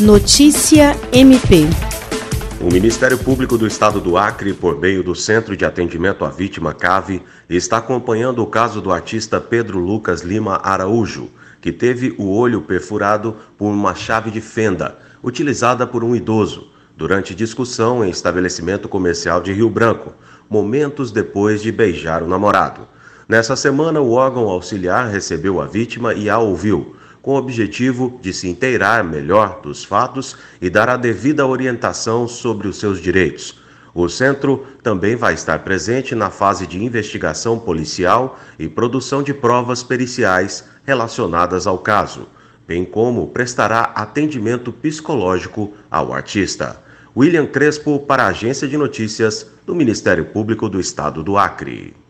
Notícia MP. O Ministério Público do Estado do Acre, por meio do Centro de Atendimento à Vítima CAVE, está acompanhando o caso do artista Pedro Lucas Lima Araújo, que teve o olho perfurado por uma chave de fenda, utilizada por um idoso, durante discussão em estabelecimento comercial de Rio Branco, momentos depois de beijar o namorado. Nessa semana, o órgão auxiliar recebeu a vítima e a ouviu com o objetivo de se inteirar melhor dos fatos e dar a devida orientação sobre os seus direitos. O centro também vai estar presente na fase de investigação policial e produção de provas periciais relacionadas ao caso, bem como prestará atendimento psicológico ao artista. William Crespo, para a Agência de Notícias do Ministério Público do Estado do Acre.